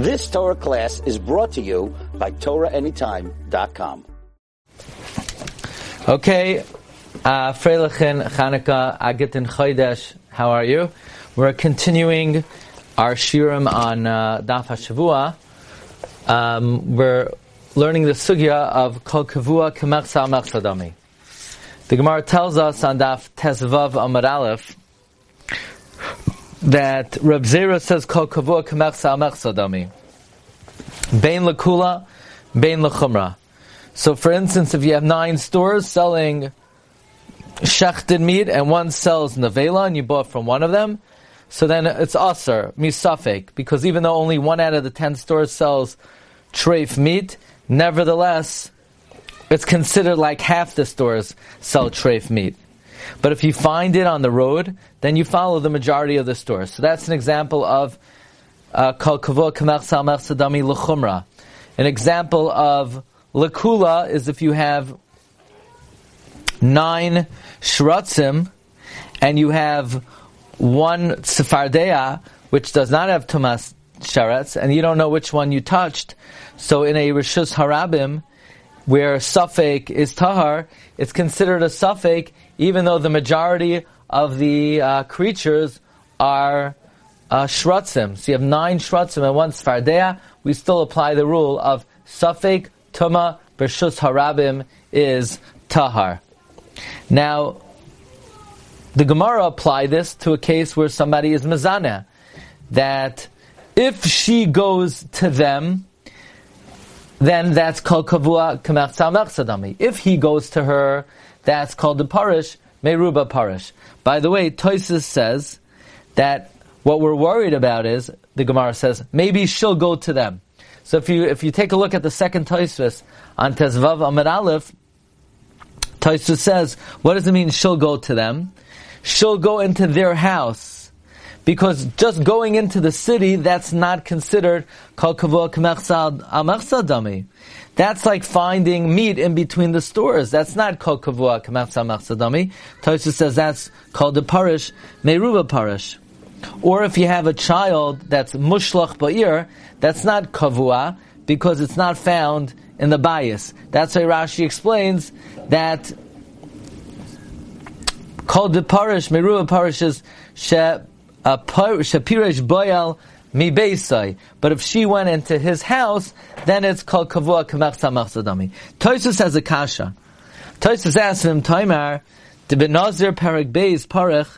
This Torah class is brought to you by TorahAnytime.com. Okay, uh, Freilichen, Chanukah, Agitin Chodesh, how are you? We're continuing our shirim on uh, Daf HaShavua. Um, we're learning the sugya of Kol Kavua Kemechsa Mechsadami. The Gemara tells us on Daf Tezvav Amar Aleph that Reb Zera says Kol Kavua Kemechsa Mechsadami. Bein Lakula, Bein Lachumra. So, for instance, if you have nine stores selling shechted meat and one sells nevela and you bought from one of them, so then it's aser, misafek, because even though only one out of the ten stores sells treif meat, nevertheless, it's considered like half the stores sell treif meat. But if you find it on the road, then you follow the majority of the stores. So that's an example of uh. An example of lakula is if you have nine shratzim and you have one tzefardea which does not have tumas sharetz and you don't know which one you touched. So in a rishus harabim where suffix is tahar, it's considered a suffix even though the majority of the uh, creatures are uh, shratzim. So you have nine shratzim and one sfardea. We still apply the rule of suffix tuma bershus harabim is tahar. Now, the Gemara apply this to a case where somebody is mezana, that if she goes to them, then that's called kavua kamach If he goes to her, that's called the parish meruba parish. By the way, Toises says that what we're worried about is the Gemara says maybe she'll go to them. So if you if you take a look at the second Toises on Tezvav Amid Aleph, Toises says, what does it mean she'll go to them? She'll go into their house. Because just going into the city, that's not considered kol dami. That's like finding meat in between the stores. That's not called kavua dami. Tosa says that's called the parish, meruba parish. Or if you have a child that's mushlach ba'ir, that's not kavua because it's not found in the bias. That's why Rashi explains that called the parish, meruba parish is Shapirish Boyal mi beisai. But if she went into his house, then it's called kavua kamachsa machsadami. Toisus has a kasha. Toisus asks him, Taimar, the benazir parak beis parich.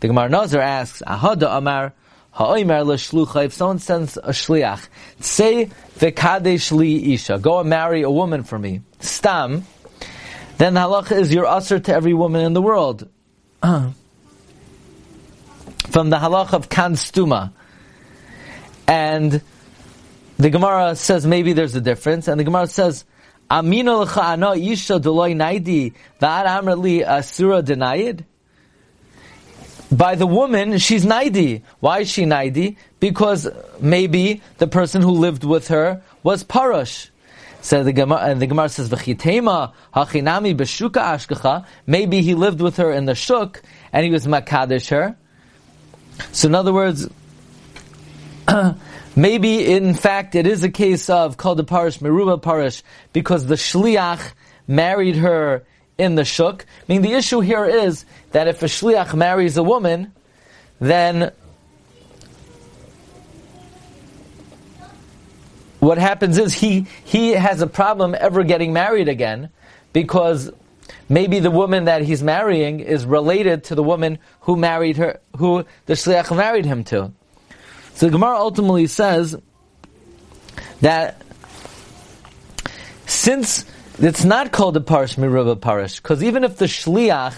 The Gemara Nazir asks, Ahada Amar, Ha'oimer l'shlucha, if someone sends a shliach, say v'kadesh li isha, go and marry a woman for me, stam, then the halacha is you're usher to every woman in the world. from the halach of kanstuma. And the Gemara says maybe there's a difference, and the Gemara says, Amina ana isha deloy naidi v'ad amrli asura denayid. By the woman, she's naidi. Why is she naidi? Because maybe the person who lived with her was parush. So the Gemara, and the Gemara says, "V'chitema hachinami b'shuka ashkacha." Maybe he lived with her in the shuk, and he was makadesh her. So in other words, maybe in fact it is a case of called the parish meruba parish because the shliach married her in the shuk. I mean, the issue here is that if a shliach marries a woman, then what happens is he he has a problem ever getting married again because maybe the woman that he's marrying is related to the woman who married her, who the shliach married him to. So the Gemara ultimately says that since it's not called a parish miruba parish, because even if the shliach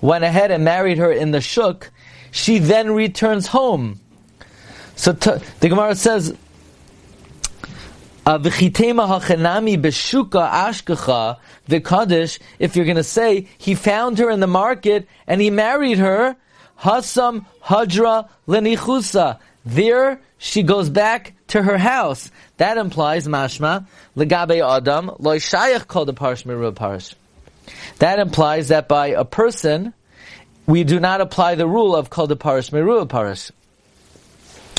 went ahead and married her in the shuk, she then returns home. So t- the Gemara says ah, beshuka ashkacha v'kadosh. If you're going to say he found her in the market and he married her, hasam hadra lenichusa. There she goes back to her house. That implies mashma legabe adam loy shayach called the parish parish. That implies that by a person we do not apply the rule of called the parish parish.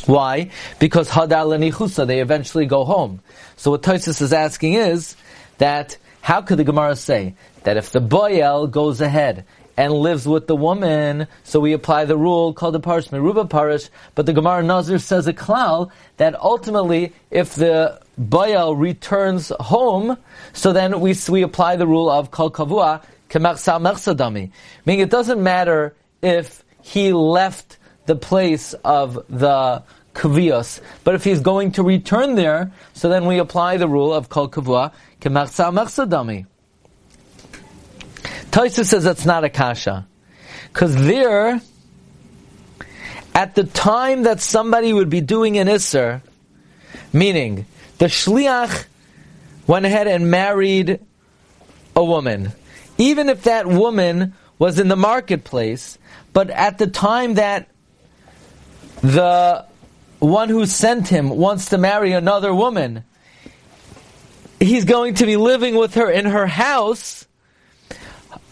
Why? Because hadar lenichusa, they eventually go home. So what Tosis is asking is that how could the Gemara say that if the boyel goes ahead and lives with the woman, so we apply the rule called the parish meruba parish, but the Gemara Nazir says a klal that ultimately if the boyel returns home, so then we, we apply the rule of kol kavua kemachsal mechsadami. Meaning it doesn't matter if he left the place of the kavios, but if he's going to return there, so then we apply the rule of kol kavua kemachsal mechsadami. Taisa says that's not a kasha. Because there, at the time that somebody would be doing an Isser, meaning the Shliach went ahead and married a woman, even if that woman was in the marketplace, but at the time that the one who sent him wants to marry another woman, he's going to be living with her in her house,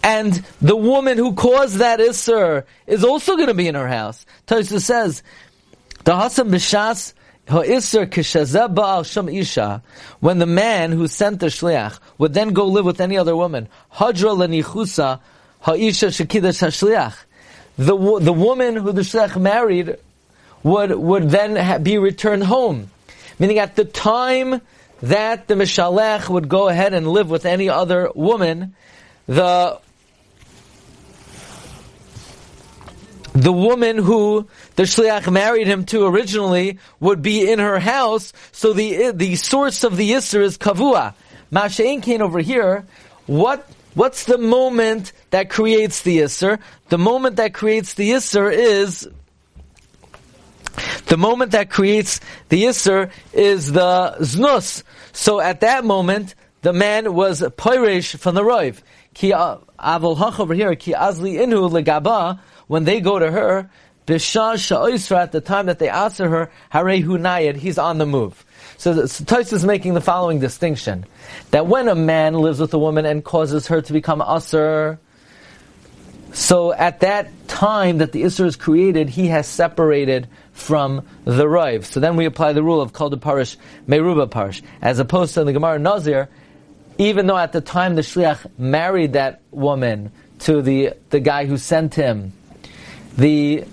and the woman who caused that Isser is also going to be in her house. Tosa says, the Hasam Bishas, when the man who sent the shliach would then go live with any other woman, hadra lenichusa ha'isha shekidash hashliach, the the woman who the shliach married would would then be returned home, meaning at the time that the mishalech would go ahead and live with any other woman, the the woman who the shliach married him to originally would be in her house, so the the source of the isser is kavua. Masha'in came over here. What what's the moment that creates the isser? The moment that creates the isser is the moment that creates the isser is the znus. So at that moment, the man was poirish from the roiv. Ki avol over here. Ki azli inu legaba when they go to her, Bishah Sha'isra, at the time that they answer her, Harehu Nayad, he's on the move. So, Tais is making the following distinction. That when a man lives with a woman and causes her to become Asr, so at that time that the Isra is created, he has separated from the Rive. So then we apply the rule of Kal Parish, Meruba Parish. As opposed to the Gemara Nazir, even though at the time the Shliach married that woman to the, the guy who sent him, the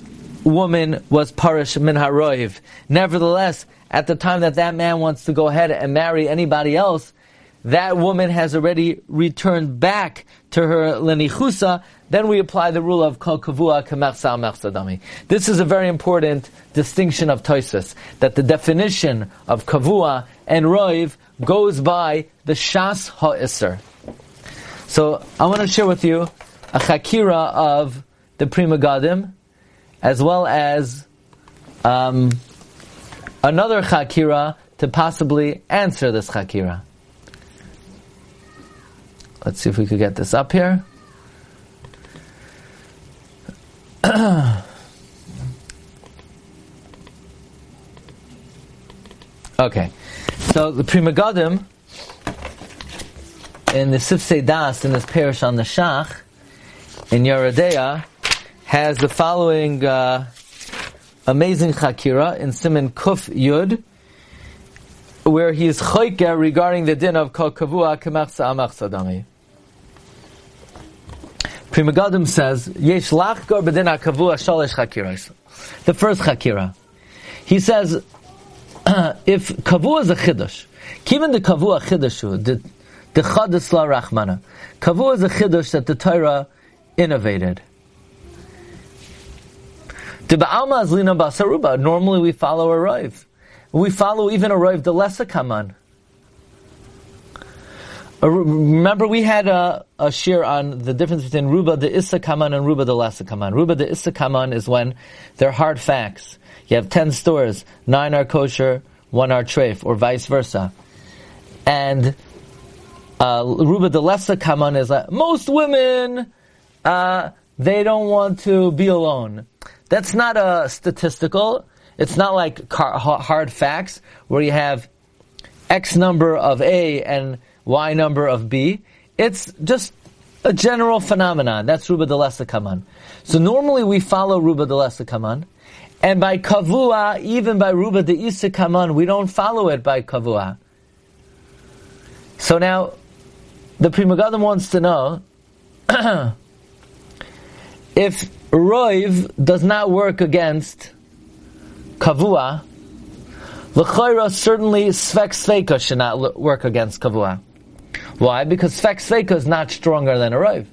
woman was parish min haroiv. Nevertheless, at the time that that man wants to go ahead and marry anybody else, that woman has already returned back to her lenichusa. Then we apply the rule of kol kavua mechsadami. This is a very important distinction of Toisus, that the definition of kavua and roiv goes by the shas ha'isr. So I want to share with you a chakira of the Pri Megadim, as well as um, another Chakira to possibly answer this Chakira. Let's see if we could get this up here. okay, so the Pri Megadim in the Sifsei Das in this parish on the Shach in Yoreh De'ah has the following uh, amazing chakira in Simon Kuf Yud, where he is choyker regarding the din of kol kavua kemachsa amach sadami. Pri Megadim says, Yesh lachgor bedin kavua shalish chakiras. The first chakira. He says, if kavua is a chiddush, given the kavua chiddushu, the the chadus la rachmana, kavua is a chiddush that the Torah innovated. The Ba'amazlina Ba'saruba normally we follow a rive. We follow even a rive, the lesser kaman. Remember, we had a, a share on the difference between Ruba the Issa Kaman and Ruba the Lassa Kaman. Ruba the Issa Kaman is when they're hard facts. You have ten stores, nine are kosher, one are treif, or vice versa. And uh, Ruba the Lassa Kaman is like, most women, uh, they don't want to be alone. That's not a statistical. It's not like hard facts where you have X number of A and Y number of B. It's just a general phenomenon. That's Ruba de Lesa Kaman. So normally we follow Ruba de Lesa Kaman, And by kavua, even by ruba de isa kaman, we don't follow it by kavua. So now, the Pri Megadim wants to know if roiv does not work against kavua, l'chayra certainly svek sveika should not work against kavua. Why? Because svek sveika is not stronger than a roiv,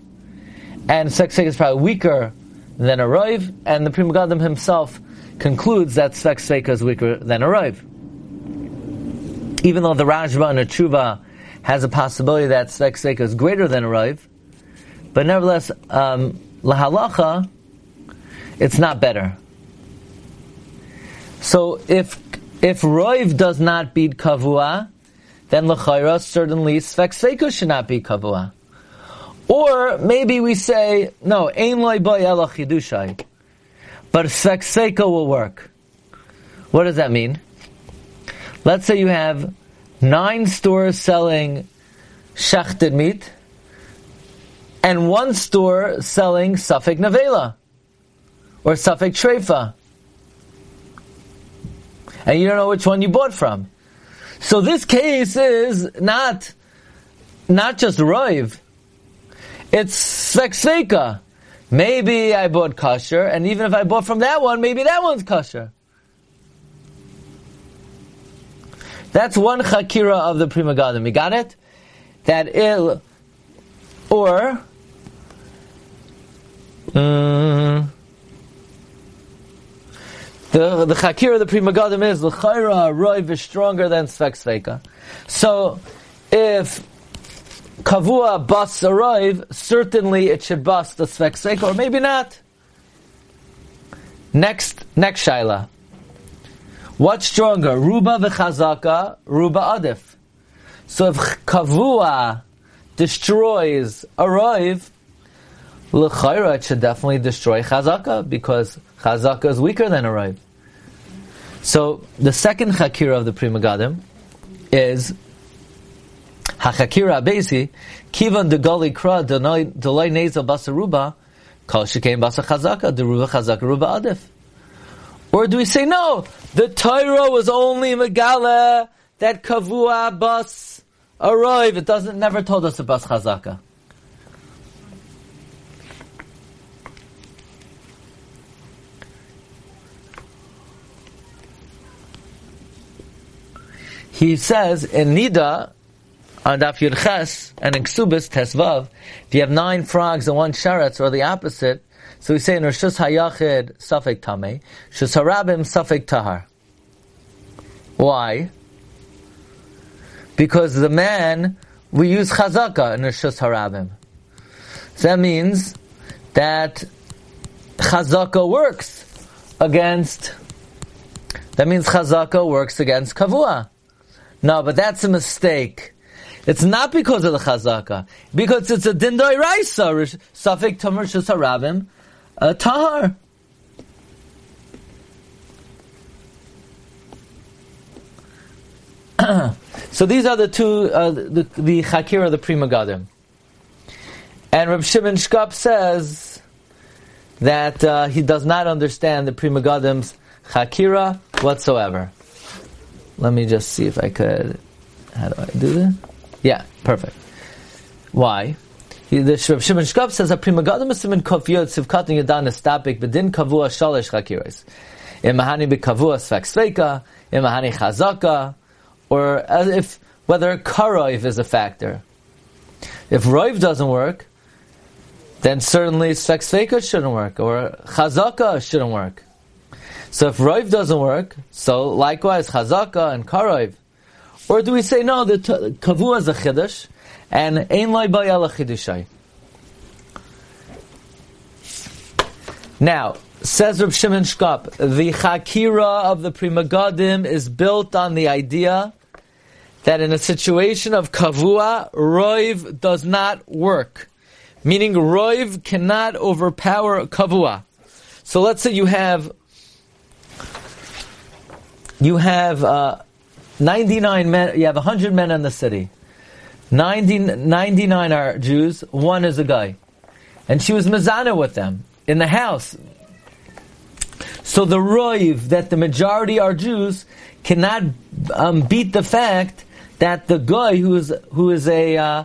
and svek sveika is probably weaker than a roiv, and the Pri Megadim himself concludes that Svek Sveika is weaker than a Rav. Even though the Rashba and the Tshuva has a possibility that Svek Sveika is greater than a Rav, but nevertheless, um, Lahalacha, it's not better. So if if Roiv does not beat Kavua, then L'chayra certainly Svek Sveika should not be Kavua. Or maybe we say, no, Ein Loi Boy Chidushai but Sekseka will work. What does that mean? Let's say you have nine stores selling shachted meat and one store selling Suffolk Navela or Suffolk Trefa. And you don't know which one you bought from. So this case is not, not just Roiv. It's Sveksveka. Maybe I bought kosher, and even if I bought from that one, maybe that one's kosher. That's one chakira of the Pri Megadim. You got it? That il, or, um, the the chakira of the Pri Megadim is l'chayra roiv is stronger than svek sveka. So, if kavua bus arrive, certainly it should bust the svek or maybe not. Next, next shaila. What's stronger, ruba v'chazaka, ruba adif? So if kavua destroys arrive, l'chayra it should definitely destroy chazaka because chazaka is weaker than arrive. So the second chakira of the Pri Megadim is Hachakira Abesi, Kivan de Goli Kra, Delay Nezel Basaruba, Kol Shekem Basa Chazaka, Deruba Chazaka Ruba Adif. Or do we say no? The Torah was only Megala that Kavua Bas arrive. It doesn't never told us about Chazaka. He says in Nida, on Daf and in Ksubis Tesvav, if you have nine frogs and one sharetz, or the opposite, so we say in Rishus Hayachid Safek Tameh, Shus Harabim Safek Tahar. Why? Because the man, we use Chazaka in Rishus Harabim. So that means that Chazaka works against, that means Chazaka works against Kavua. No, but that's a mistake. It's not because of the chazaka, because it's a dindoi raisa, safik tamar harabim, a tahar. so these are the two, uh, the, the chakira, the Pri Megadim. And Reb Shimon Shkop says that uh, he does not understand the Pri Megadim's chakira whatsoever. Let me just see if I could. How do I do this? Yeah, perfect. Why? He, the Shimon Shkop says a Pri Megadim simin kofiyot sivkatan yadan estapik bedin kavua shalish chakiris. Imahani bekavua svek sveika, imahani chazaka, or as if whether karoiv is a factor. If roiv doesn't work, then certainly svek shouldn't work, or chazaka shouldn't work. So if roiv doesn't work, so likewise chazaka and karoiv or do we say no? The kavua is a chiddush, and ein loy bayala chiddushay. Now, says Reb Shimon Shkop, the chakira of the Pri Megadim is built on the idea that in a situation of kavua, roiv does not work. Meaning roiv cannot overpower kavua. So let's say you have you have uh, 99 men, you have 100 men in the city. 90, 99 are Jews, one is a guy. And she was mazana with them in the house. So the roiv that the majority are Jews cannot um, beat the fact that the guy who is who is a uh,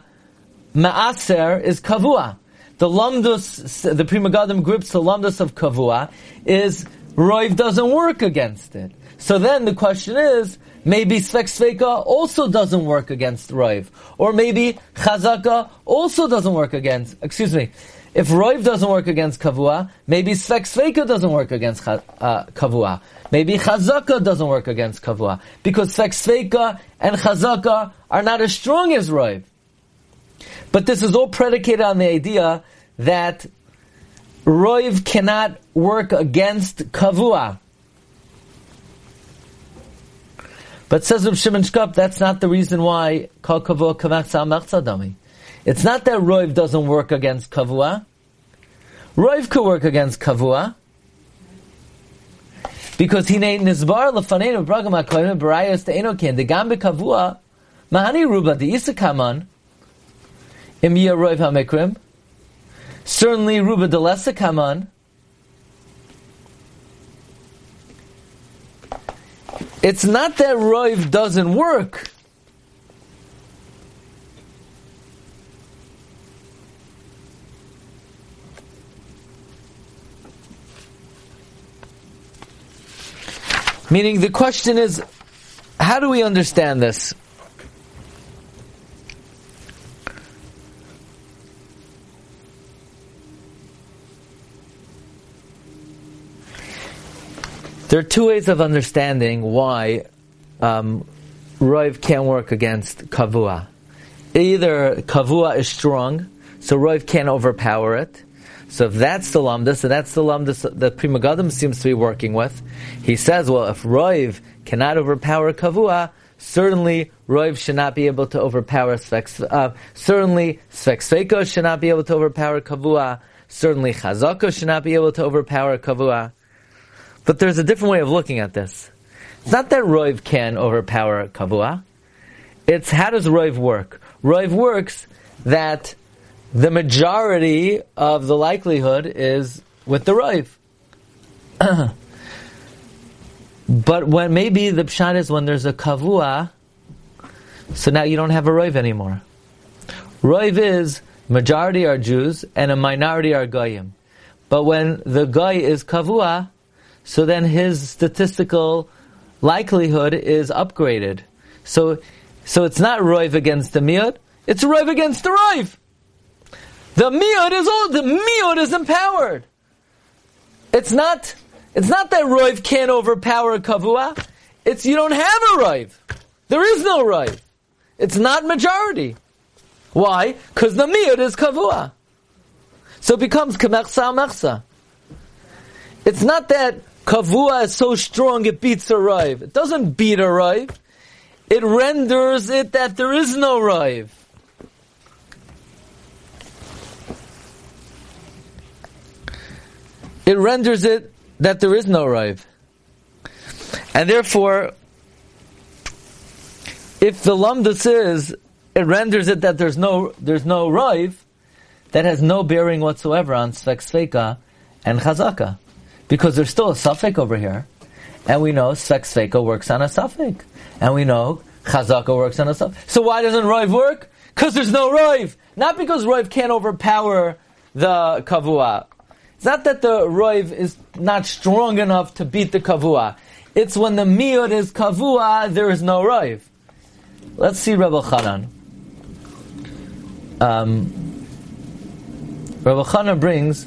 maaser is kavua. The lamdus, the Pri Megadim grips the lamdus of kavua is roiv doesn't work against it. So then the question is, maybe Svek Sveka also doesn't work against roiv, or maybe Chazaka also doesn't work against. Excuse me. If roiv doesn't work against kavua, maybe Svek Sveka doesn't work against uh, kavua. Maybe Chazaka doesn't work against kavua because Svek Sveka and Chazaka are not as strong as roiv. But this is all predicated on the idea that roiv cannot work against kavua. But says Reb Shimon Shkop, that's not the reason why kol kavua dami. It's not that roiv doesn't work against kavua. Roiv could work against kavua. Because he named nizbar lefanenu bragam hakoyim barayos te'enokin the gambe kavua mahani ruba the isakaman im roiv hamikrim certainly ruba de lesakaman It's not that Roiv doesn't work. Meaning the question is, how do we understand this? There are two ways of understanding why um, Roiv can't work against Kavua. Either Kavua is strong, so Roiv can't overpower it. So if that's the Lamda, so that's the Lamda that Pri Megadim seems to be working with. He says, well, if Roiv cannot overpower Kavua, certainly Roiv should not be able to overpower Svek, uh, certainly Svek should not be able to overpower Kavua, certainly Chazaka should not be able to overpower Kavua. But there's a different way of looking at this. It's not that Roiv can overpower Kavua. It's how does Roiv work? Roiv works that the majority of the likelihood is with the Roiv. but when maybe the pshat is when there's a Kavua, so now you don't have a Roiv anymore. Roiv is majority are Jews and a minority are Goyim. But when the Goy is Kavua, so then his statistical likelihood is upgraded. So, so it's not Roiv against the Miyot, it's Roiv against the Roiv. The Miyot is all, the Miyot is empowered. It's not, it's not that Roiv can't overpower Kavua. It's you don't have a Roiv. There is no Roiv. It's not majority. Why? Because the Miyot is Kavua. So it becomes Kamechsa Mechsa. It's not that Kavua is so strong it beats a rive. It doesn't beat a rive. It renders it that there is no rive. It renders it that there is no rive. And therefore, if the lumdus is, it renders it that there's no, there's no rive, that has no bearing whatsoever on Svek and Chazaka. Because there's still a suffix over here. And we know Svek works on a suffix. And we know Chazaka works on a suffix. So why doesn't Roiv work? Because there's no Roiv. Not because Roiv can't overpower the Kavua. It's not that the Roiv is not strong enough to beat the Kavua. It's when the Miyot is Kavua, there is no Roiv. Let's see Rebbe Chanan. Um, Rebbe Chanan brings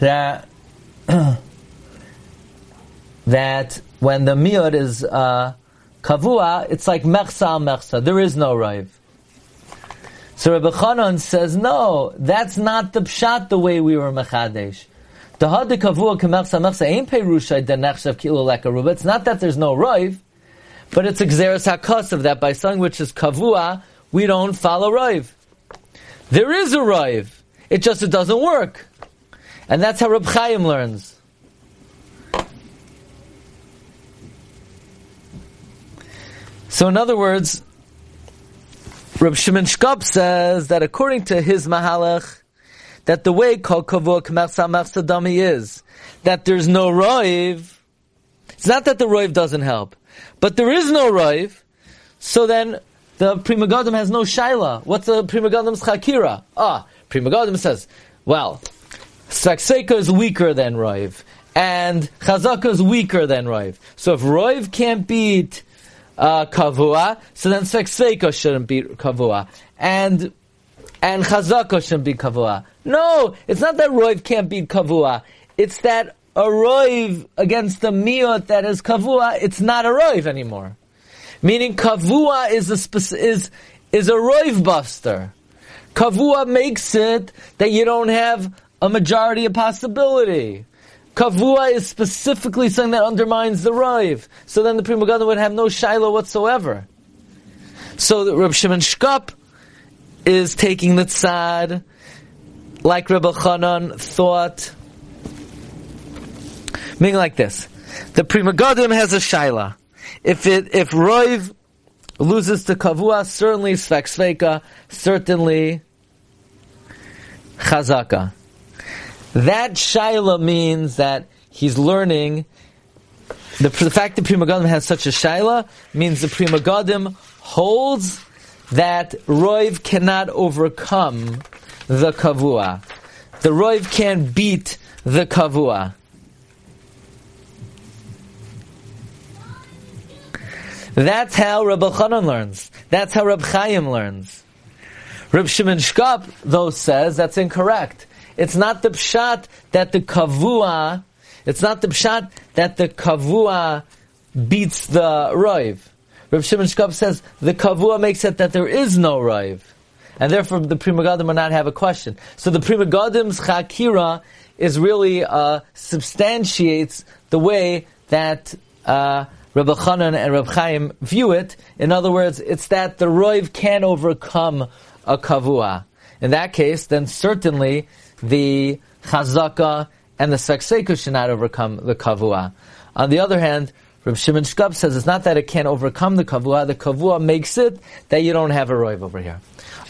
that that when the miyot is uh, kavua, it's like mechsa mechsa. There is no rive. So Rabbi Chanan says, no, that's not the pshat the way we were mechadesh. It's not that there's no roiv, but it's a xeris of that by something which is kavua, we don't follow roiv. There is a roiv, it just it doesn't work, and that's how Reb Chaim learns. So, in other words, Reb Shimon Shkop says that according to his Mahalach, that the way Kol Kavua Sadami is, that there's no Roiv, it's not that the Roiv doesn't help, but there is no Roiv, so then the Pri Megadim has no Shaila. What's the Pri Megadim's Chakira? Ah, Pri Megadim says, well, Sfakseka is weaker than Roiv, and Chazaka is weaker than Roiv. So if Roiv can't beat uh, kavua, so then seksveika shouldn't beat kavua, and and chazaka shouldn't beat kavua. No, it's not that roiv can't beat kavua. It's that a roiv against the miot that is kavua, it's not a roiv anymore. Meaning kavua is a speci- is is a roiv buster. Kavua makes it that you don't have a majority of possibility. Kavua is specifically something that undermines the Rive. So then the Pri Megadim would have no Shiloh whatsoever. So the Reb Shimon Shkop is taking the tzad, like Reb Chanan thought, meaning like this. The Pri Megadim has a Shaila. If it, if Rive loses to Kavua, certainly Sfek Sveka, certainly Chazaka. That shaila means that he's learning. The, the fact that Pri Megadim has such a shaila means the Pri Megadim holds that Roiv cannot overcome the kavua. The Roiv can't beat the kavua. That's how Rabbi Chanan learns. That's how Reb Chaim learns. Reb Shimon Shkop, though, says that's incorrect. It's not the pshat that the kavua, it's not the pshat that the kavua beats the roiv. Rav Shimon Shkop says the kavua makes it that there is no roiv. And therefore the Pri Megadim will not have a question. So the Pri Megadim's chakira is really, uh, substantiates the way that, uh, Rabbi Chanan and Rabbi Chaim view it. In other words, it's that the roiv can overcome a kavua. In that case, then certainly the chazaka and the sekseka should not overcome the kavua. On the other hand, Reb Shimon Shkop says it's not that it can't overcome the kavua. The kavua makes it that you don't have a roiv over here.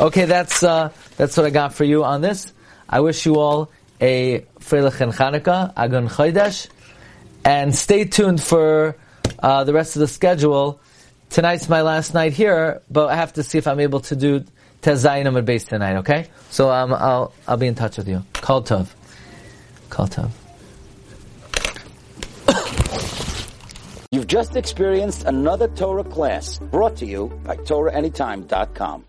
Okay, that's uh, that's what I got for you on this. I wish you all a Freilich and Chanukah, Agun Chodesh, and stay tuned for uh, the rest of the schedule. Tonight's my last night here, but I have to see if I'm able to do Tezayinim at base tonight, okay? So um, I'll, I'll be in touch with you. Call Tov. Call Tov. You've just experienced another Torah class brought to you by TorahAnytime.com.